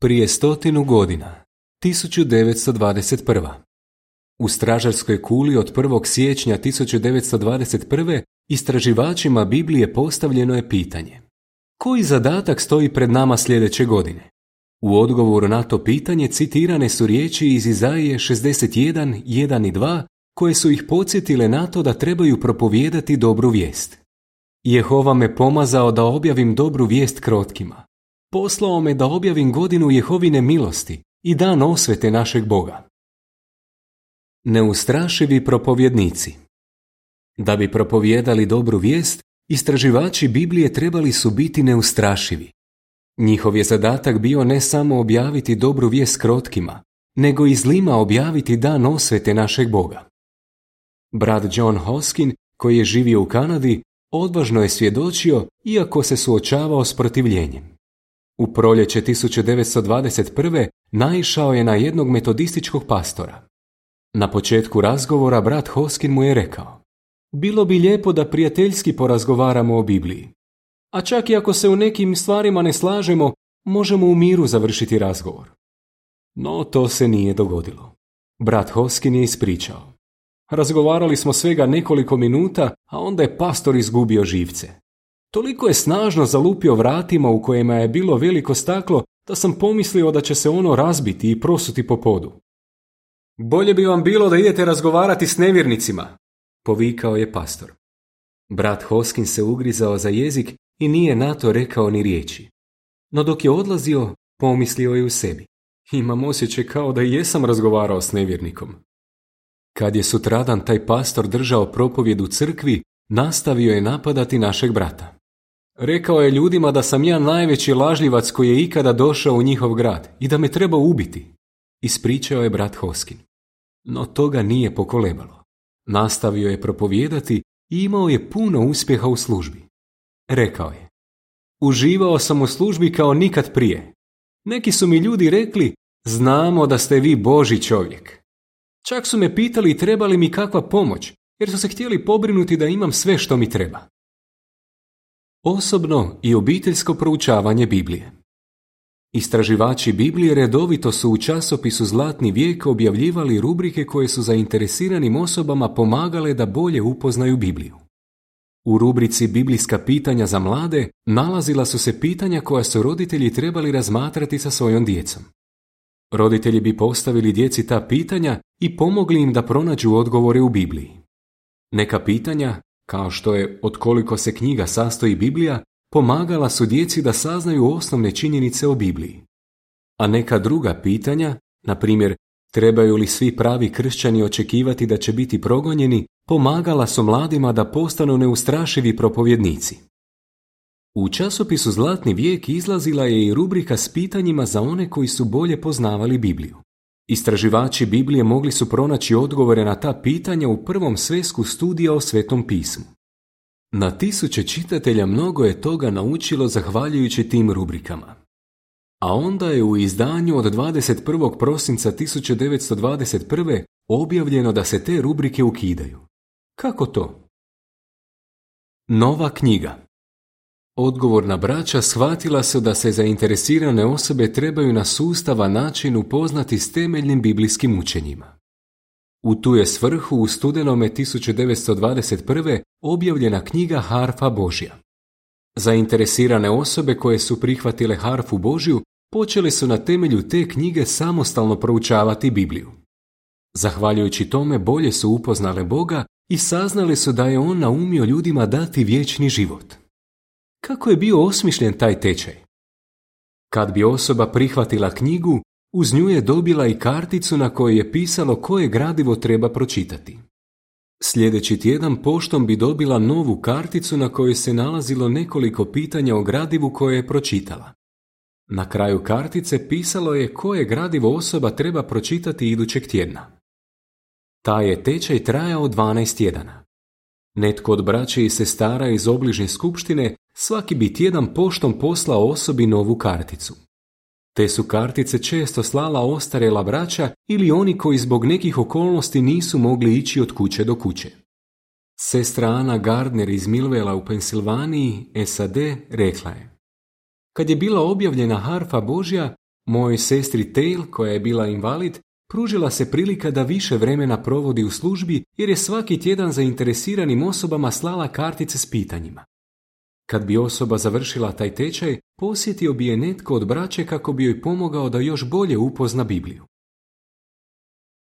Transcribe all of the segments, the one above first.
Prije stotinu godina, 1921. U stražarskoj kuli od 1. siječnja 1921. istraživačima Biblije postavljeno je pitanje. Koji zadatak stoji pred nama sljedeće godine? U odgovoru na to pitanje citirane su riječi iz Izaije 61, 1 i 2 koje su ih podsjetile na to da trebaju propovijedati dobru vijest. Jehova me pomazao da objavim dobru vijest krotkima. Poslao me da objavim godinu Jehovine milosti i dan osvete našeg Boga. Neustrašivi propovjednici Da bi propovijedali dobru vijest, istraživači Biblije trebali su biti neustrašivi. Njihov je zadatak bio ne samo objaviti dobru vijest krotkima, nego i zlima objaviti dan osvete našeg Boga. Brat John Hoskin, koji je živio u Kanadi, odvažno je svjedočio iako se suočavao s protivljenjem. U proljeće 1921. naišao je na jednog metodističkog pastora. Na početku razgovora brat Hoskin mu je rekao Bilo bi lijepo da prijateljski porazgovaramo o Bibliji. A čak i ako se u nekim stvarima ne slažemo, možemo u miru završiti razgovor. No to se nije dogodilo. Brat Hoskin je ispričao. Razgovarali smo svega nekoliko minuta, a onda je pastor izgubio živce. Toliko je snažno zalupio vratima u kojima je bilo veliko staklo da sam pomislio da će se ono razbiti i prosuti po podu. Bolje bi vam bilo da idete razgovarati s nevjernicima, povikao je pastor. Brat Hoskin se ugrizao za jezik i nije na to rekao ni riječi. No dok je odlazio, pomislio je u sebi. Imam osjećaj kao da jesam razgovarao s nevjernikom. Kad je sutradan taj pastor držao propovjed u crkvi, nastavio je napadati našeg brata. Rekao je ljudima da sam ja najveći lažljivac koji je ikada došao u njihov grad i da me treba ubiti. Ispričao je brat Hoskin. No toga nije pokolebalo. Nastavio je propovijedati i imao je puno uspjeha u službi. Rekao je, uživao sam u službi kao nikad prije. Neki su mi ljudi rekli, znamo da ste vi Boži čovjek. Čak su me pitali treba li mi kakva pomoć, jer su se htjeli pobrinuti da imam sve što mi treba. Osobno i obiteljsko proučavanje Biblije Istraživači Biblije redovito su u časopisu Zlatni vijek objavljivali rubrike koje su zainteresiranim osobama pomagale da bolje upoznaju Bibliju. U rubrici Biblijska pitanja za mlade nalazila su se pitanja koja su roditelji trebali razmatrati sa svojom djecom. Roditelji bi postavili djeci ta pitanja i pomogli im da pronađu odgovore u Bibliji. Neka pitanja, kao što je od koliko se knjiga sastoji Biblija, pomagala su djeci da saznaju osnovne činjenice o Bibliji. A neka druga pitanja, na primjer, trebaju li svi pravi kršćani očekivati da će biti progonjeni, pomagala su mladima da postanu neustrašivi propovjednici. U časopisu Zlatni vijek izlazila je i rubrika s pitanjima za one koji su bolje poznavali Bibliju. Istraživači Biblije mogli su pronaći odgovore na ta pitanja u prvom svesku studija o Svetom pismu. Na tisuće čitatelja mnogo je toga naučilo zahvaljujući tim rubrikama. A onda je u izdanju od 21. prosinca 1921. objavljeno da se te rubrike ukidaju. Kako to? Nova knjiga Odgovorna braća shvatila su da se zainteresirane osobe trebaju na sustavan način upoznati s temeljnim biblijskim učenjima. U tu je svrhu u studenome 1921. objavljena knjiga Harfa Božja. Zainteresirane osobe koje su prihvatile Harfu Božju počele su na temelju te knjige samostalno proučavati Bibliju. Zahvaljujući tome bolje su upoznale Boga i saznali su da je On naumio ljudima dati vječni život. Kako je bio osmišljen taj tečaj? Kad bi osoba prihvatila knjigu, uz nju je dobila i karticu na kojoj je pisalo koje gradivo treba pročitati. Sljedeći tjedan poštom bi dobila novu karticu na kojoj se nalazilo nekoliko pitanja o gradivu koje je pročitala. Na kraju kartice pisalo je koje gradivo osoba treba pročitati idućeg tjedna. Taj je tečaj trajao 12 tjedana. Netko od braće i sestara iz obližnje skupštine svaki bi tjedan poštom poslao osobi novu karticu. Te su kartice često slala ostarela braća ili oni koji zbog nekih okolnosti nisu mogli ići od kuće do kuće. Sestra Ana Gardner iz Milvela u Pensilvaniji, SAD, rekla je Kad je bila objavljena harfa Božja, Mojoj sestri Tail, koja je bila invalid, pružila se prilika da više vremena provodi u službi jer je svaki tjedan zainteresiranim osobama slala kartice s pitanjima. Kad bi osoba završila taj tečaj, posjetio bi je netko od braće kako bi joj pomogao da još bolje upozna Bibliju.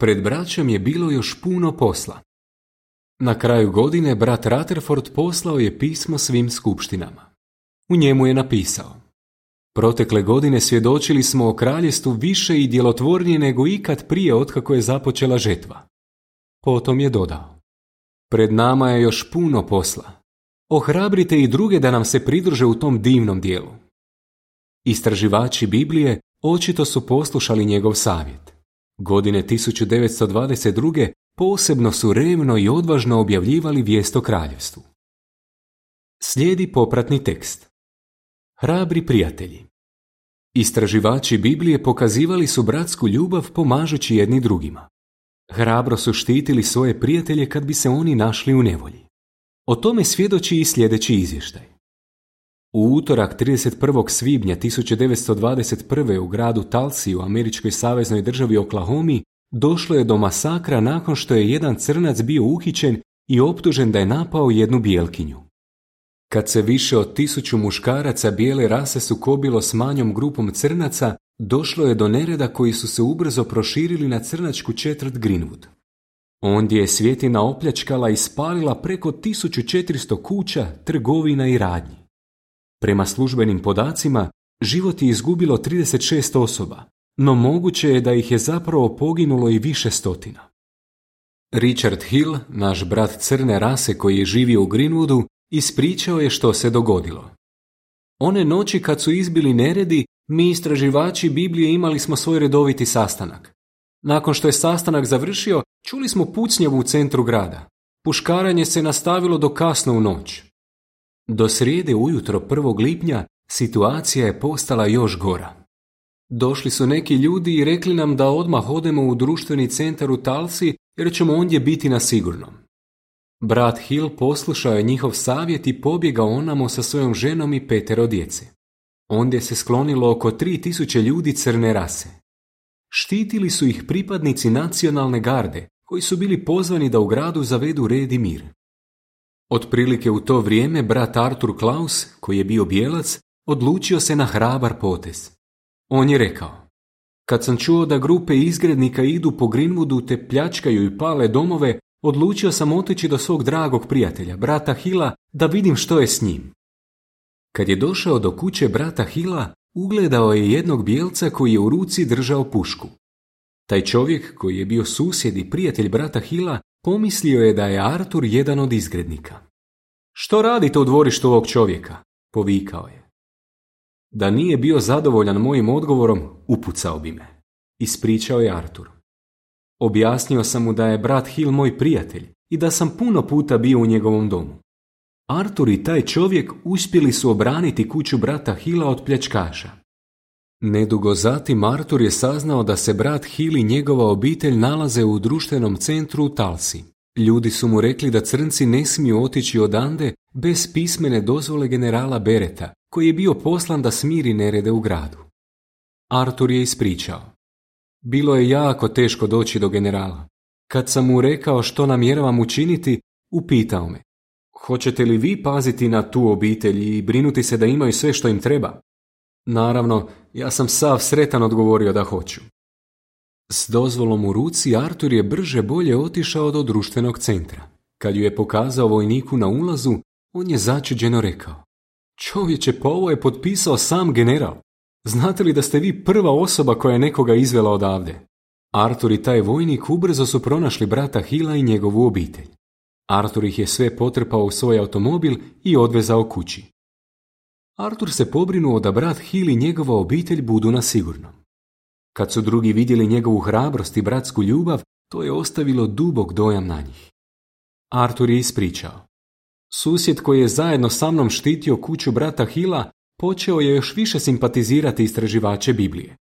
Pred braćom je bilo još puno posla. Na kraju godine brat Rutherford poslao je pismo svim skupštinama. U njemu je napisao Protekle godine svjedočili smo o kraljestvu više i djelotvornije nego ikad prije otkako je započela žetva. Potom je dodao Pred nama je još puno posla. Ohrabrite i druge da nam se pridruže u tom divnom dijelu. Istraživači Biblije očito su poslušali njegov savjet. Godine 1922. posebno su revno i odvažno objavljivali vijest o kraljevstvu. Slijedi popratni tekst. Hrabri prijatelji. Istraživači Biblije pokazivali su bratsku ljubav pomažući jedni drugima. Hrabro su štitili svoje prijatelje kad bi se oni našli u nevolji. O tome svjedoči i sljedeći izvještaj. U utorak 31. svibnja 1921. u gradu Talsi u američkoj saveznoj državi Oklahomi došlo je do masakra nakon što je jedan crnac bio uhićen i optužen da je napao jednu bijelkinju. Kad se više od tisuću muškaraca bijele rase sukobilo s manjom grupom crnaca, došlo je do nereda koji su se ubrzo proširili na crnačku četvrt Greenwood. Ondje je svjetina opljačkala i spalila preko 1400 kuća, trgovina i radnji. Prema službenim podacima, život je izgubilo 36 osoba, no moguće je da ih je zapravo poginulo i više stotina. Richard Hill, naš brat crne rase koji je živio u Greenwoodu, ispričao je što se dogodilo. One noći kad su izbili neredi, mi istraživači Biblije imali smo svoj redoviti sastanak. Nakon što je sastanak završio, čuli smo pucnjevu u centru grada. Puškaranje se nastavilo do kasno u noć. Do srijede ujutro 1. lipnja situacija je postala još gora. Došli su neki ljudi i rekli nam da odmah odemo u društveni centar u Talsi jer ćemo ondje biti na sigurnom. Brat Hill poslušao je njihov savjet i pobjegao onamo sa svojom ženom i petero djece. Ondje se sklonilo oko tri tisuće ljudi crne rase. Štitili su ih pripadnici nacionalne garde, koji su bili pozvani da u gradu zavedu red i mir. Otprilike u to vrijeme brat Artur Klaus, koji je bio bijelac, odlučio se na hrabar potez. On je rekao, kad sam čuo da grupe izgrednika idu po Greenwoodu te pljačkaju i pale domove, odlučio sam otići do svog dragog prijatelja, brata Hila, da vidim što je s njim. Kad je došao do kuće brata Hila, ugledao je jednog bijelca koji je u ruci držao pušku. Taj čovjek, koji je bio susjed i prijatelj brata Hila, pomislio je da je Artur jedan od izgrednika. Što radite u dvorištu ovog čovjeka? Povikao je. Da nije bio zadovoljan mojim odgovorom, upucao bi me. Ispričao je Artur. Objasnio sam mu da je brat Hill moj prijatelj i da sam puno puta bio u njegovom domu. Artur i taj čovjek uspjeli su obraniti kuću brata Hila od pljačkaša. Nedugo zatim Artur je saznao da se brat Hill i njegova obitelj nalaze u društvenom centru u Talsi. Ljudi su mu rekli da crnci ne smiju otići odande bez pismene dozvole generala Bereta, koji je bio poslan da smiri nerede u gradu. Artur je ispričao. Bilo je jako teško doći do generala. Kad sam mu rekao što namjeravam učiniti, upitao me. Hoćete li vi paziti na tu obitelj i brinuti se da imaju sve što im treba? Naravno, ja sam sav sretan odgovorio da hoću. S dozvolom u ruci Artur je brže bolje otišao do društvenog centra. Kad ju je pokazao vojniku na ulazu, on je začuđeno rekao. Čovječe, pa ovo je potpisao sam general. Znate li da ste vi prva osoba koja je nekoga izvela odavde? Artur i taj vojnik ubrzo su pronašli brata Hila i njegovu obitelj. Artur ih je sve potrpao u svoj automobil i odvezao kući. Artur se pobrinuo da brat Hil i njegova obitelj budu na sigurnom. Kad su drugi vidjeli njegovu hrabrost i bratsku ljubav, to je ostavilo dubog dojam na njih. Artur je ispričao. Susjed koji je zajedno sa mnom štitio kuću brata Hila počeo je još više simpatizirati istraživače Biblije.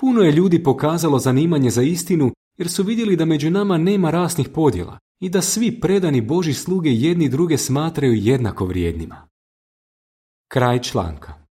Puno je ljudi pokazalo zanimanje za istinu jer su vidjeli da među nama nema rasnih podjela i da svi predani Boži sluge jedni druge smatraju jednako vrijednima. Kraj članka